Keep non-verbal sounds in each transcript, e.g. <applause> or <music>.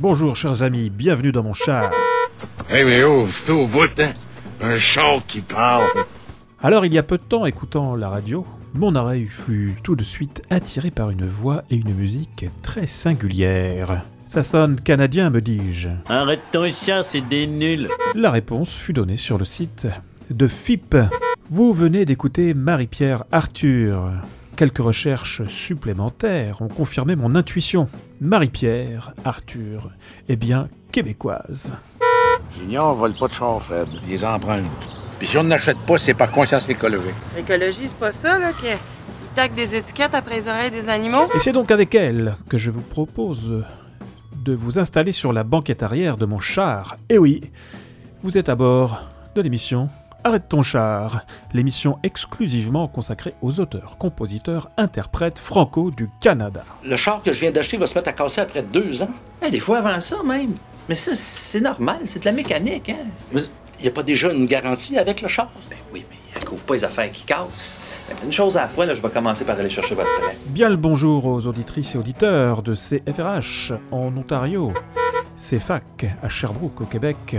Bonjour chers amis, bienvenue dans mon char. Hey mais oh, c'est au bout, hein? Un char qui parle. Alors il y a peu de temps, écoutant la radio, mon oreille fut tout de suite attiré par une voix et une musique très singulières. Ça sonne canadien, me dis-je. Arrête ton chat, c'est des nuls. La réponse fut donnée sur le site de FIP. Vous venez d'écouter Marie-Pierre Arthur. Quelques recherches supplémentaires ont confirmé mon intuition. Marie-Pierre Arthur est bien québécoise. Junior vole pas de char, Fred. Il les emprunte. Puis si on n'achète pas, c'est par conscience écologique. L'écologie, c'est pas ça, là, qu'ils taquent des étiquettes après les oreilles des animaux? Et c'est donc avec elle que je vous propose de vous installer sur la banquette arrière de mon char. Et oui, vous êtes à bord de l'émission Arrête ton char, l'émission exclusivement consacrée aux auteurs, compositeurs, interprètes franco du Canada. Le char que je viens d'acheter va se mettre à casser après deux ans. Eh, des fois avant ça, même. Mais ça, c'est normal, c'est de la mécanique, hein? Mais il n'y a pas déjà une garantie avec le char? Ben oui, mais elle couvre pas les affaires qui cassent. Une chose à la fois, là, je vais commencer par aller chercher votre prêt. Bien le bonjour aux auditrices et auditeurs de CFRH en Ontario, CFAC à Sherbrooke au Québec,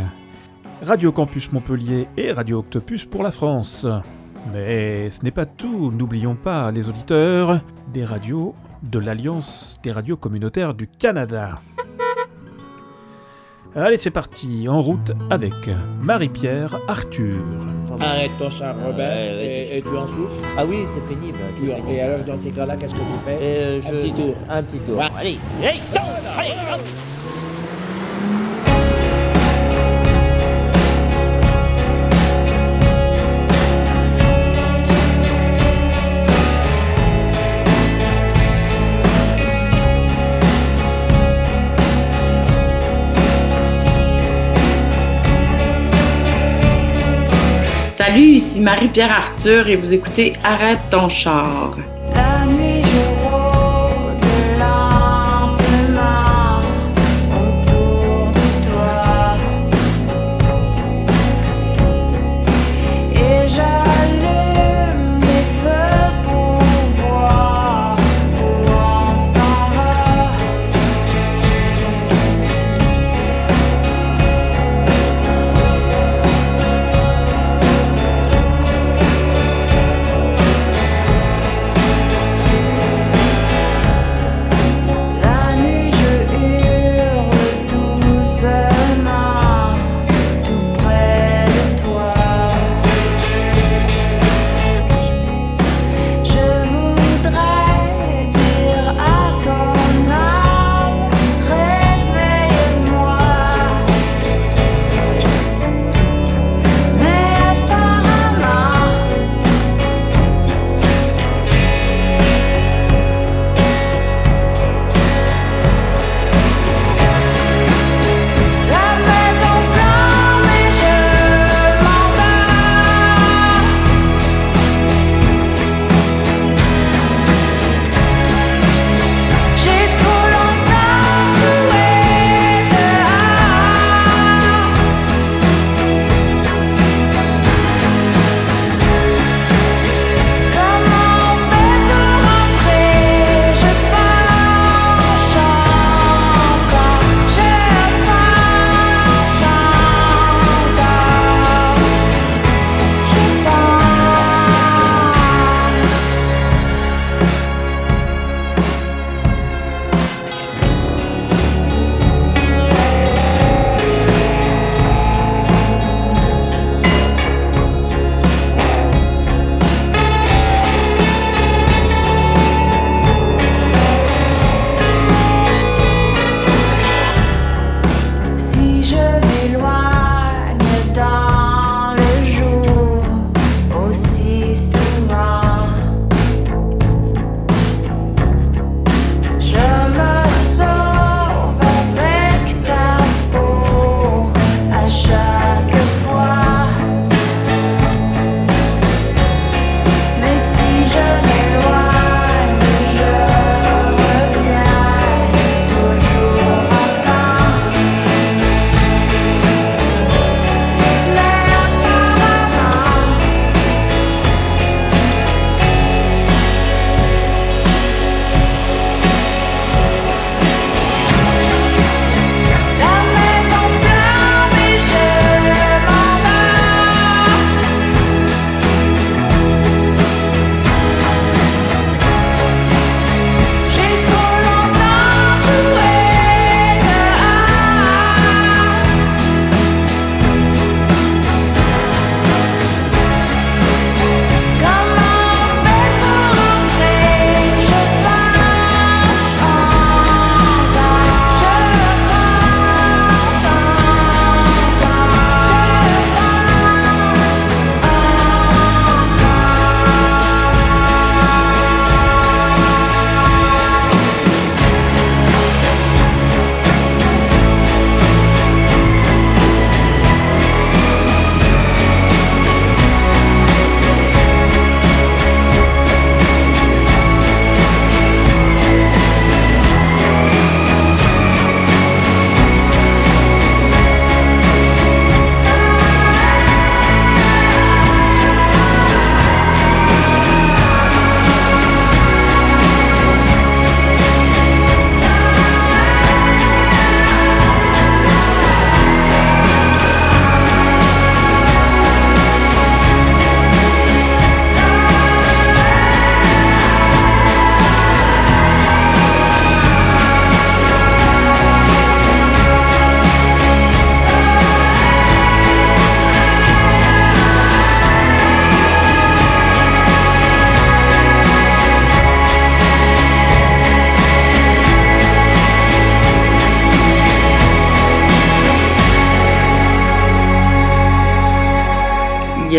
Radio Campus Montpellier et Radio Octopus pour la France. Mais ce n'est pas tout, n'oublions pas les auditeurs des radios de l'Alliance des radios communautaires du Canada. Allez, c'est parti, en route avec Marie-Pierre Arthur. Arrête ton char, Robert, Ouais, ouais, et, et tu en souffles. Ah oui, c'est pénible. c'est Tu- pénible. Et alors, dans ces cas-là, qu'est-ce que tu fais? Euh, Un petit tour. Un petit tour. Ouais. Allez, hey, tourne, allez, Salut, ici Marie-Pierre Arthur et vous écoutez Arrête ton char.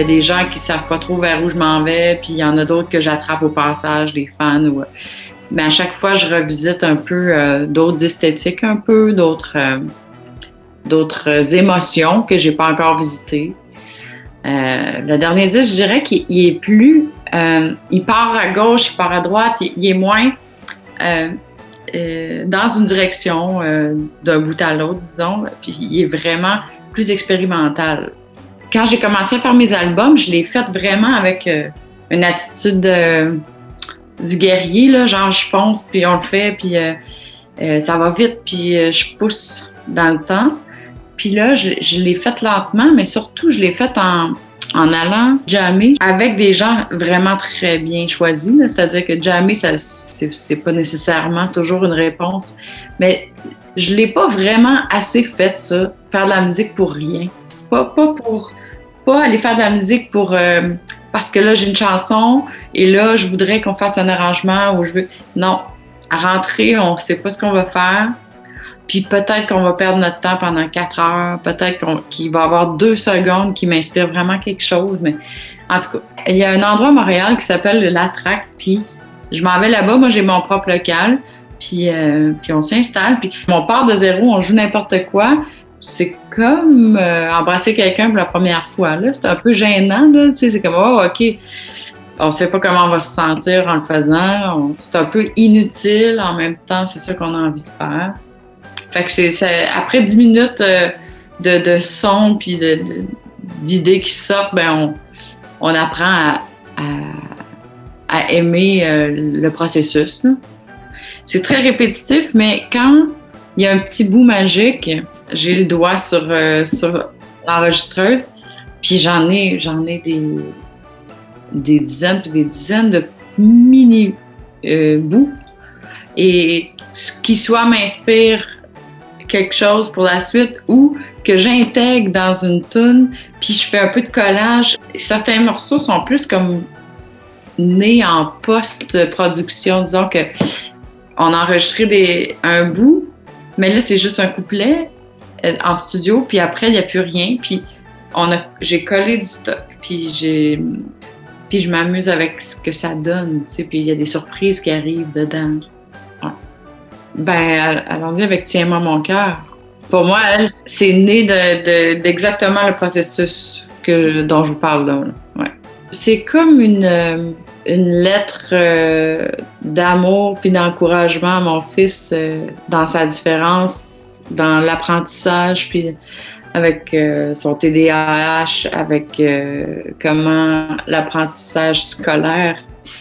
A des gens qui savent pas trop vers où je m'en vais, puis il y en a d'autres que j'attrape au passage, des fans. Ou... Mais à chaque fois, je revisite un peu euh, d'autres esthétiques, un peu d'autres euh, d'autres émotions que j'ai pas encore visitées. Euh, le dernier disque, je dirais qu'il il est plus. euh, il part à gauche, il part à droite, il, il est moins euh, euh, dans une direction euh, d'un bout à l'autre, disons. Puis il est vraiment plus expérimental. Quand j'ai commencé à faire mes albums, je l'ai fait vraiment avec euh, une attitude euh, du guerrier, là, genre je fonce, puis on le fait, puis euh, ça va vite, puis je pousse dans le temps. Puis là, je, je l'ai fait lentement, mais surtout, je l'ai fait en, allant jammer avec des gens vraiment très bien choisis. C'est-à-dire que jammer, ça, c'est pas nécessairement toujours une réponse. Mais je l'ai pas vraiment assez fait, ça, faire de la musique pour rien. Pas, pour pas aller faire de la musique pour euh, parce que là j'ai une chanson et là je voudrais qu'on fasse un arrangement ou je veux non. À rentrer on sait pas ce qu'on va faire. Puis peut-être qu'on va perdre notre temps pendant quatre heures peut-être qu'il va y avoir deux secondes qui m'inspirent vraiment quelque chose mais en tout cas il y a un endroit à Montréal qui s'appelle le Latrac puis je m'en vais là-bas. Moi j'ai mon propre local puis, euh, puis on s'installe puis on part de zéro on joue n'importe quoi c'est comme euh, embrasser quelqu'un pour la première fois. C'est un peu gênant. C'est comme, oh, OK. On sait pas comment on va se sentir en le faisant. C'est un peu inutile. En même temps, c'est ça qu'on a envie de faire. Fait que c'est, après 10 minutes euh, de, son puis d'idées qui sortent, ben on, on apprend à, à- aimer euh, le processus. C'est très répétitif, mais quand il y a un petit bout magique, j'ai le doigt sur, euh, sur l'enregistreuse, puis j'en ai, j'en ai des, des dizaines puis des dizaines de mini euh, bouts. Et qui soit m'inspire quelque chose pour la suite ou que j'intègre dans une tune, puis je fais un peu de collage. Certains morceaux sont plus comme nés en post-production. Disons que on a enregistré des, un bout, mais là, c'est juste un couplet en studio, puis après, il n'y a plus rien. Puis j'ai collé du stock, puis j'ai, puis je m'amuse avec ce que ça donne, tu sais, puis il y a des surprises qui arrivent dedans. Ouais. Ben, allons-y avec Tiens-moi mon cœur. Pour moi, elle, c'est né de, de- d'exactement le processus que, dont je vous parle là. Ouais. C'est comme une, euh, une lettre euh, d'amour puis d'encouragement à mon fils euh, dans sa différence, dans l'apprentissage, puis avec euh, son TDAH, avec euh, comment l'apprentissage scolaire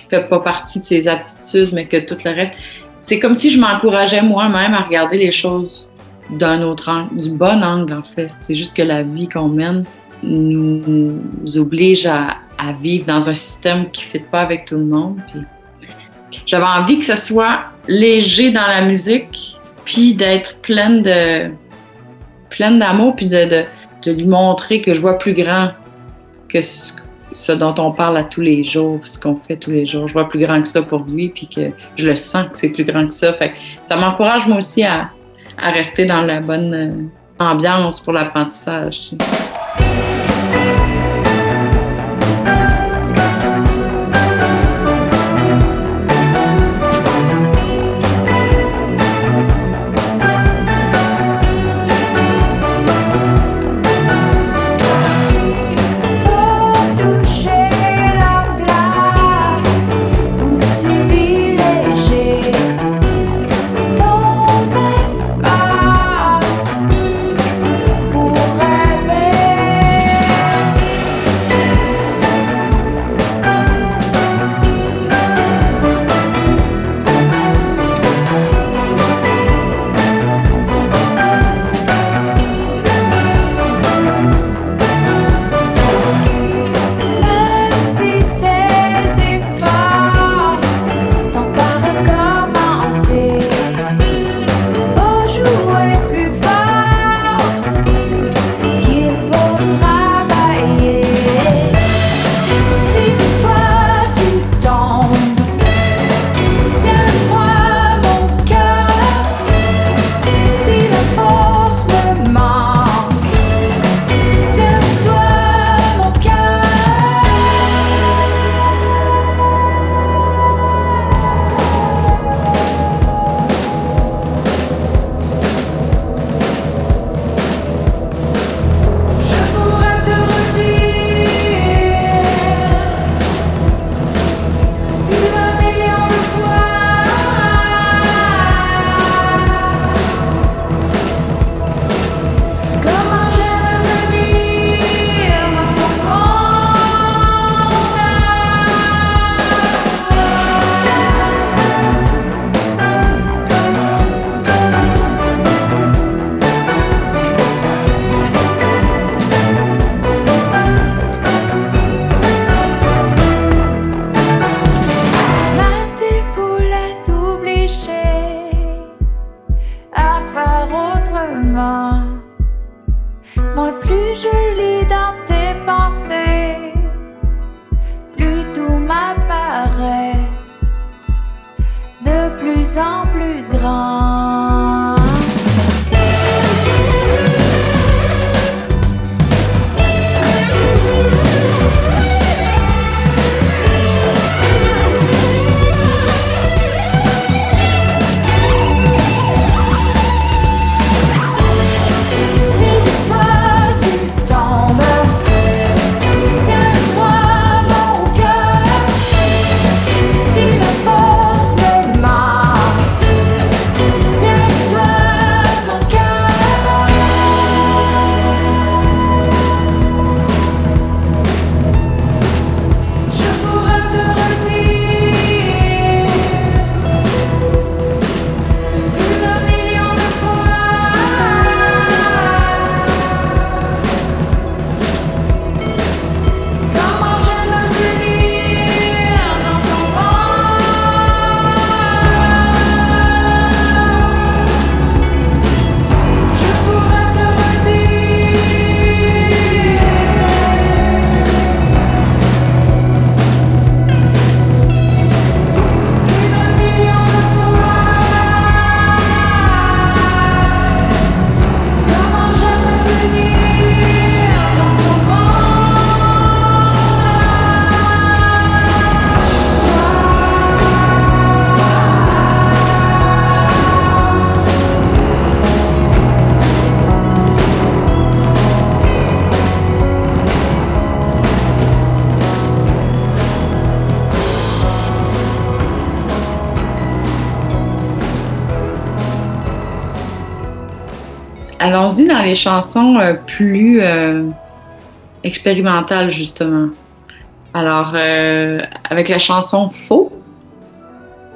fait pas partie de ses aptitudes, mais que tout le reste. C'est comme si je m'encourageais moi-même à regarder les choses d'un autre angle, du bon angle en fait. C'est juste que la vie qu'on mène nous oblige à, vivre dans un système qui ne fit pas avec tout le monde. J'avais envie que ce soit léger dans la musique, puis d'être pleine d'amour, puis de, lui montrer que je vois plus grand que ce, dont on parle à tous les jours, ce qu'on fait tous les jours. Je vois plus grand que ça pour lui, puis que je le sens que c'est plus grand que ça. Fait ça m'encourage moi aussi à, à rester dans la bonne euh, ambiance pour l'apprentissage. Les chansons euh, plus euh, expérimentales, justement. Alors, euh, avec la chanson Faux,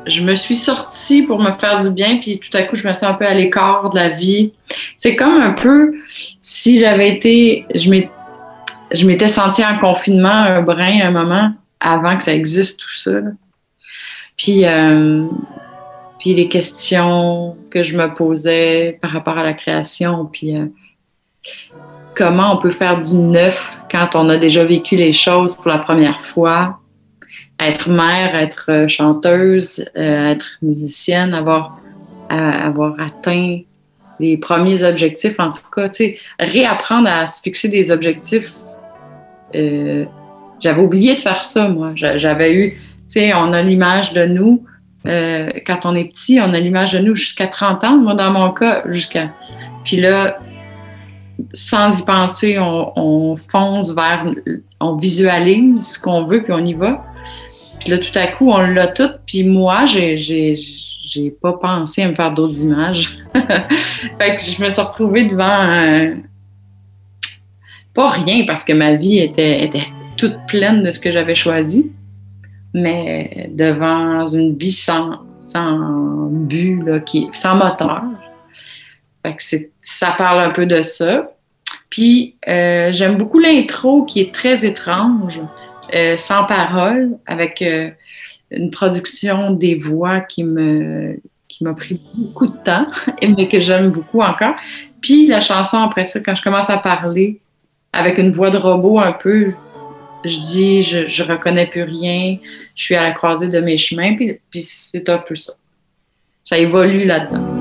je me suis sortie pour me faire du bien, puis tout à coup, je me sens un peu à l'écart de la vie. C'est comme un peu si j'avais été. Je m'étais sentie en confinement un brin, un moment, avant que ça existe, tout ça. Puis, puis les questions que je me posais par rapport à la création, puis euh, comment on peut faire du neuf quand on a déjà vécu les choses pour la première fois? Être mère, être euh, chanteuse, euh, être musicienne, avoir, avoir atteint les premiers objectifs, en tout cas, réapprendre à se fixer des objectifs. J'avais oublié de faire ça, moi. J'a- J'avais eu, tu sais, on a l'image de nous, euh, quand on est petit, on a l'image de nous jusqu'à 30 ans. Moi, dans mon cas, jusqu'à. Puis là, sans y penser, on, on fonce vers. On visualise ce qu'on veut, puis on y va. Puis là, tout à coup, on l'a tout. Puis moi, j'ai, pas pensé à me faire d'autres images. <laughs> fait que je me suis retrouvée devant. Pas rien, parce que ma vie était, était toute pleine de ce que j'avais choisi, mais devant une vie sans, sans but, là, qui, sans moteur. Fait que ça parle un peu de ça. Puis euh, j'aime beaucoup l'intro qui est très étrange, euh, sans parole, avec euh, une production des voix qui me qui m'a pris beaucoup de temps, <laughs> mais que j'aime beaucoup encore. Puis la chanson après ça, quand je commence à parler avec une voix de robot un peu, je dis je, je reconnais plus rien, je suis à la croisée de mes chemins, puis, puis c'est un peu ça. Ça évolue là-dedans.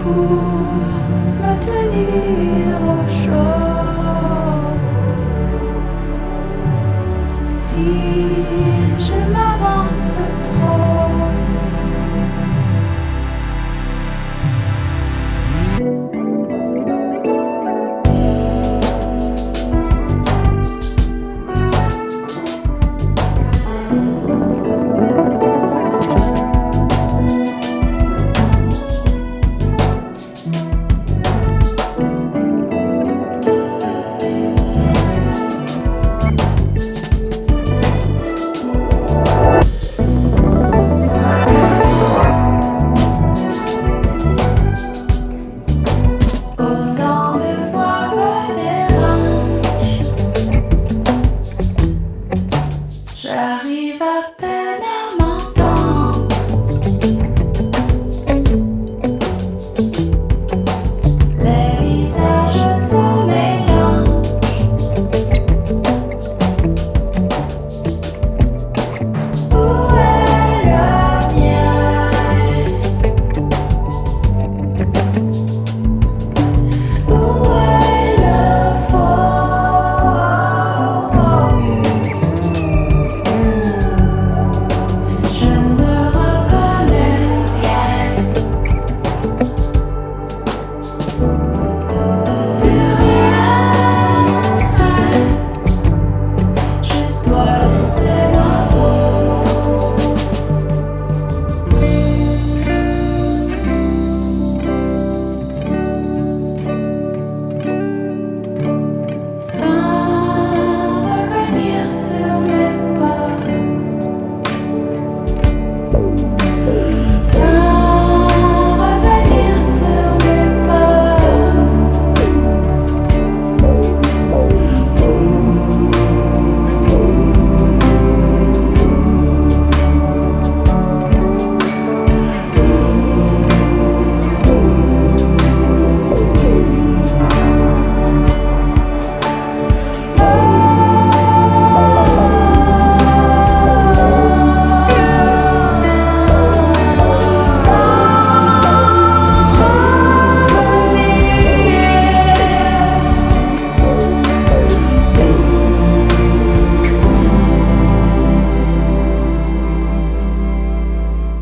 Pour me tenir au chaud.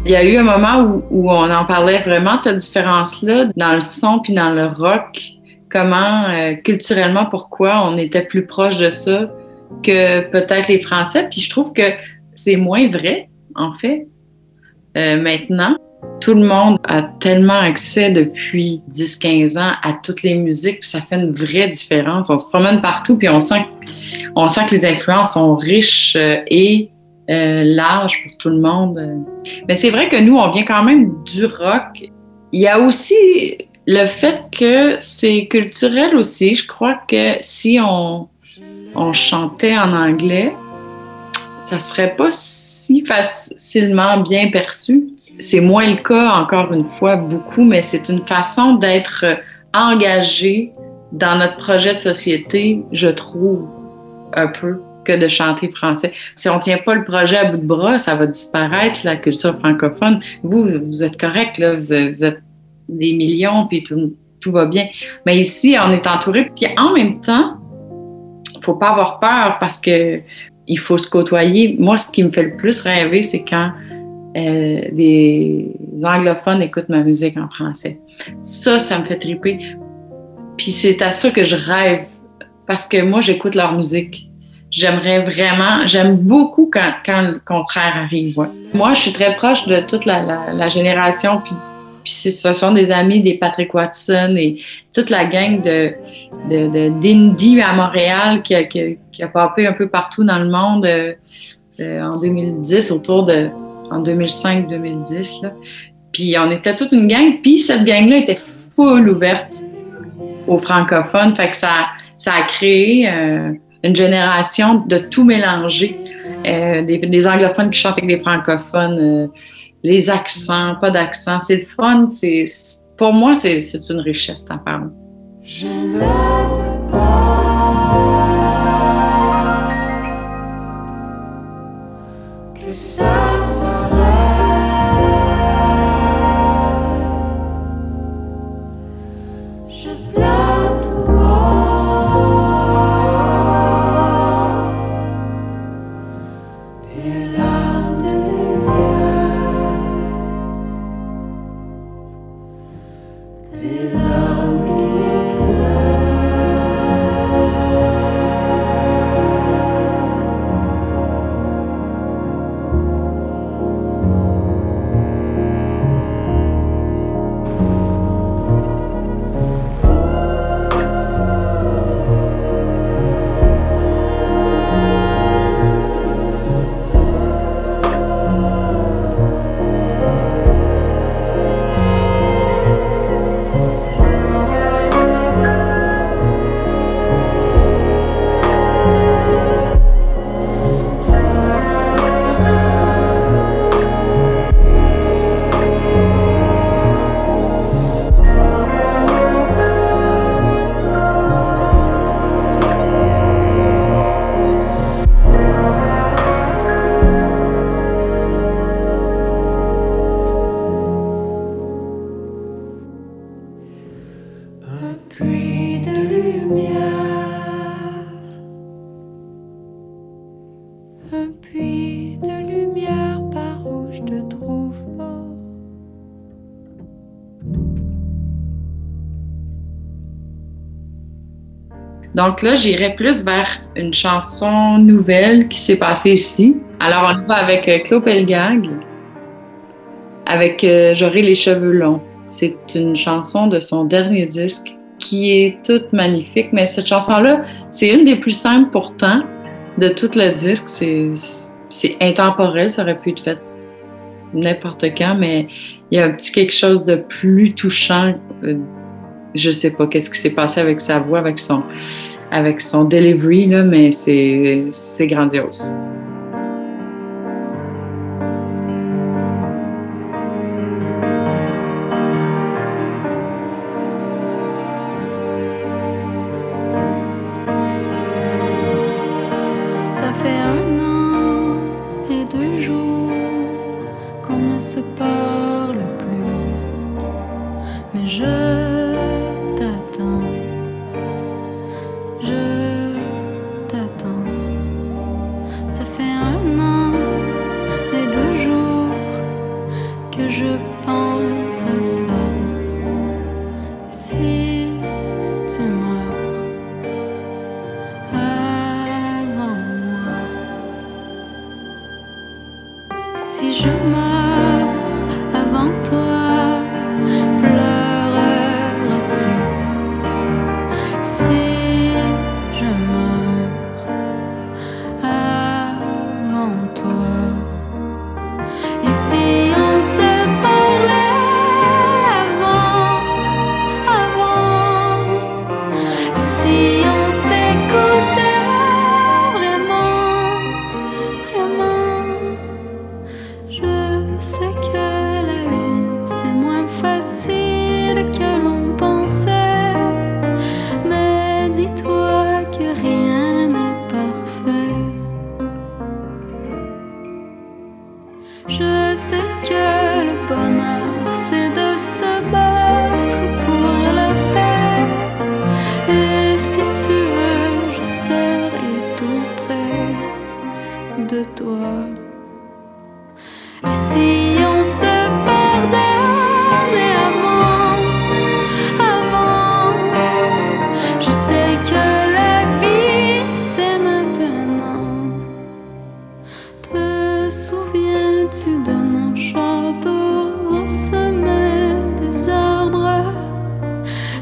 Il y a eu un moment où, où on en parlait vraiment de cette différence-là dans le son puis dans le rock. Comment, euh, culturellement, pourquoi on était plus proche de ça que peut-être les Français? Puis je trouve que c'est moins vrai, en fait, euh, maintenant. Tout le monde a tellement accès depuis 10-15 ans à toutes les musiques, puis ça fait une vraie différence. On se promène partout, puis on sent, on sent que les influences sont riches euh, et euh, larges pour tout le monde. Mais c'est vrai que nous, on vient quand même du rock. Il y a aussi le fait que c'est culturel aussi. Je crois que si on, chantait en anglais, ça serait pas si facilement bien perçu. C'est moins le cas, encore une fois, beaucoup, mais c'est une façon d'être engagé dans notre projet de société, je trouve, un peu, que de chanter français. Si on tient pas le projet à bout de bras, ça va disparaître, la culture francophone. Vous, vous êtes correct, là, vous êtes, des millions, puis tout, tout va bien. Mais ici, on est entouré, puis en même temps, faut pas avoir peur parce que il faut se côtoyer. Moi, ce qui me fait le plus rêver, c'est quand euh, des anglophones écoutent ma musique en français. Ça, ça me fait triper. Puis c'est à ça que je rêve parce que moi, j'écoute leur musique. J'aimerais vraiment, j'aime beaucoup quand, quand le contraire arrive. ouais. Moi, je suis très proche de toute la, la- la génération, puis, puis ce sont des amis des Patrick Watson et toute la gang de, d'indie à Montréal qui a, qui, a, qui a un peu partout dans le monde euh, euh, en 2010, autour de en 2005-2010. là. Puis on était toute une gang, puis cette gang-là était full ouverte aux francophones. Fait que ça, ça a créé euh, une génération de tout mélanger. Euh, des, anglophones qui chantent avec des francophones, euh, les accents, pas d'accent. C'est le fun. C'est, pour moi, c'est, une richesse, ta parole. Donc là, j'irais plus vers une chanson nouvelle qui s'est passée ici. Alors, on va avec euh, Claude Pelgag, avec euh, les cheveux longs. C'est une chanson de son dernier disque qui est toute magnifique, mais cette chanson-là, c'est une des plus simples pourtant de tout le disque. C'est, c'est intemporel, ça aurait pu être fait n'importe quand, mais il y a un petit quelque chose de plus touchant. euh, je sais pas qu'est-ce qui s'est passé avec sa voix, avec son, avec son delivery, là, mais c'est, c'est grandiose.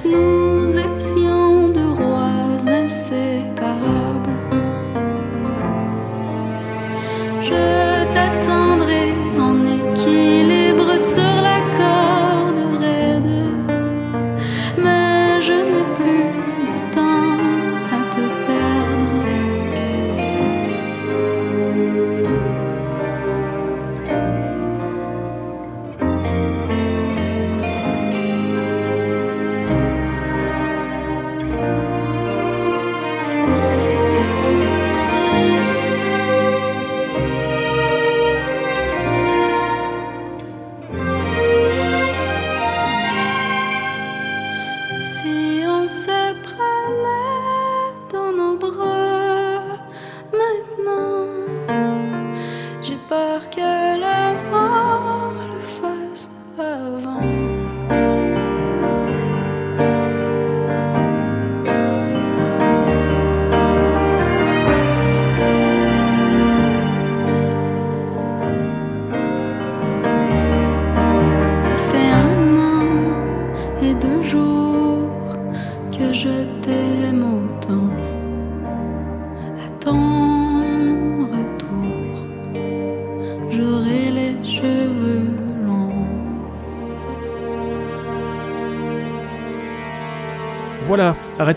Nous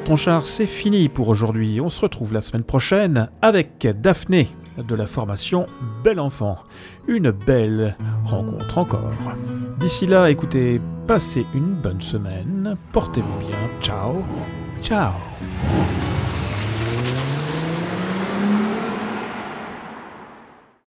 ton char, c'est fini pour aujourd'hui. On se retrouve la semaine prochaine avec Daphné de la formation Bel Enfant. Une belle rencontre encore. D'ici là, écoutez, passez une bonne semaine, portez-vous bien, ciao, ciao.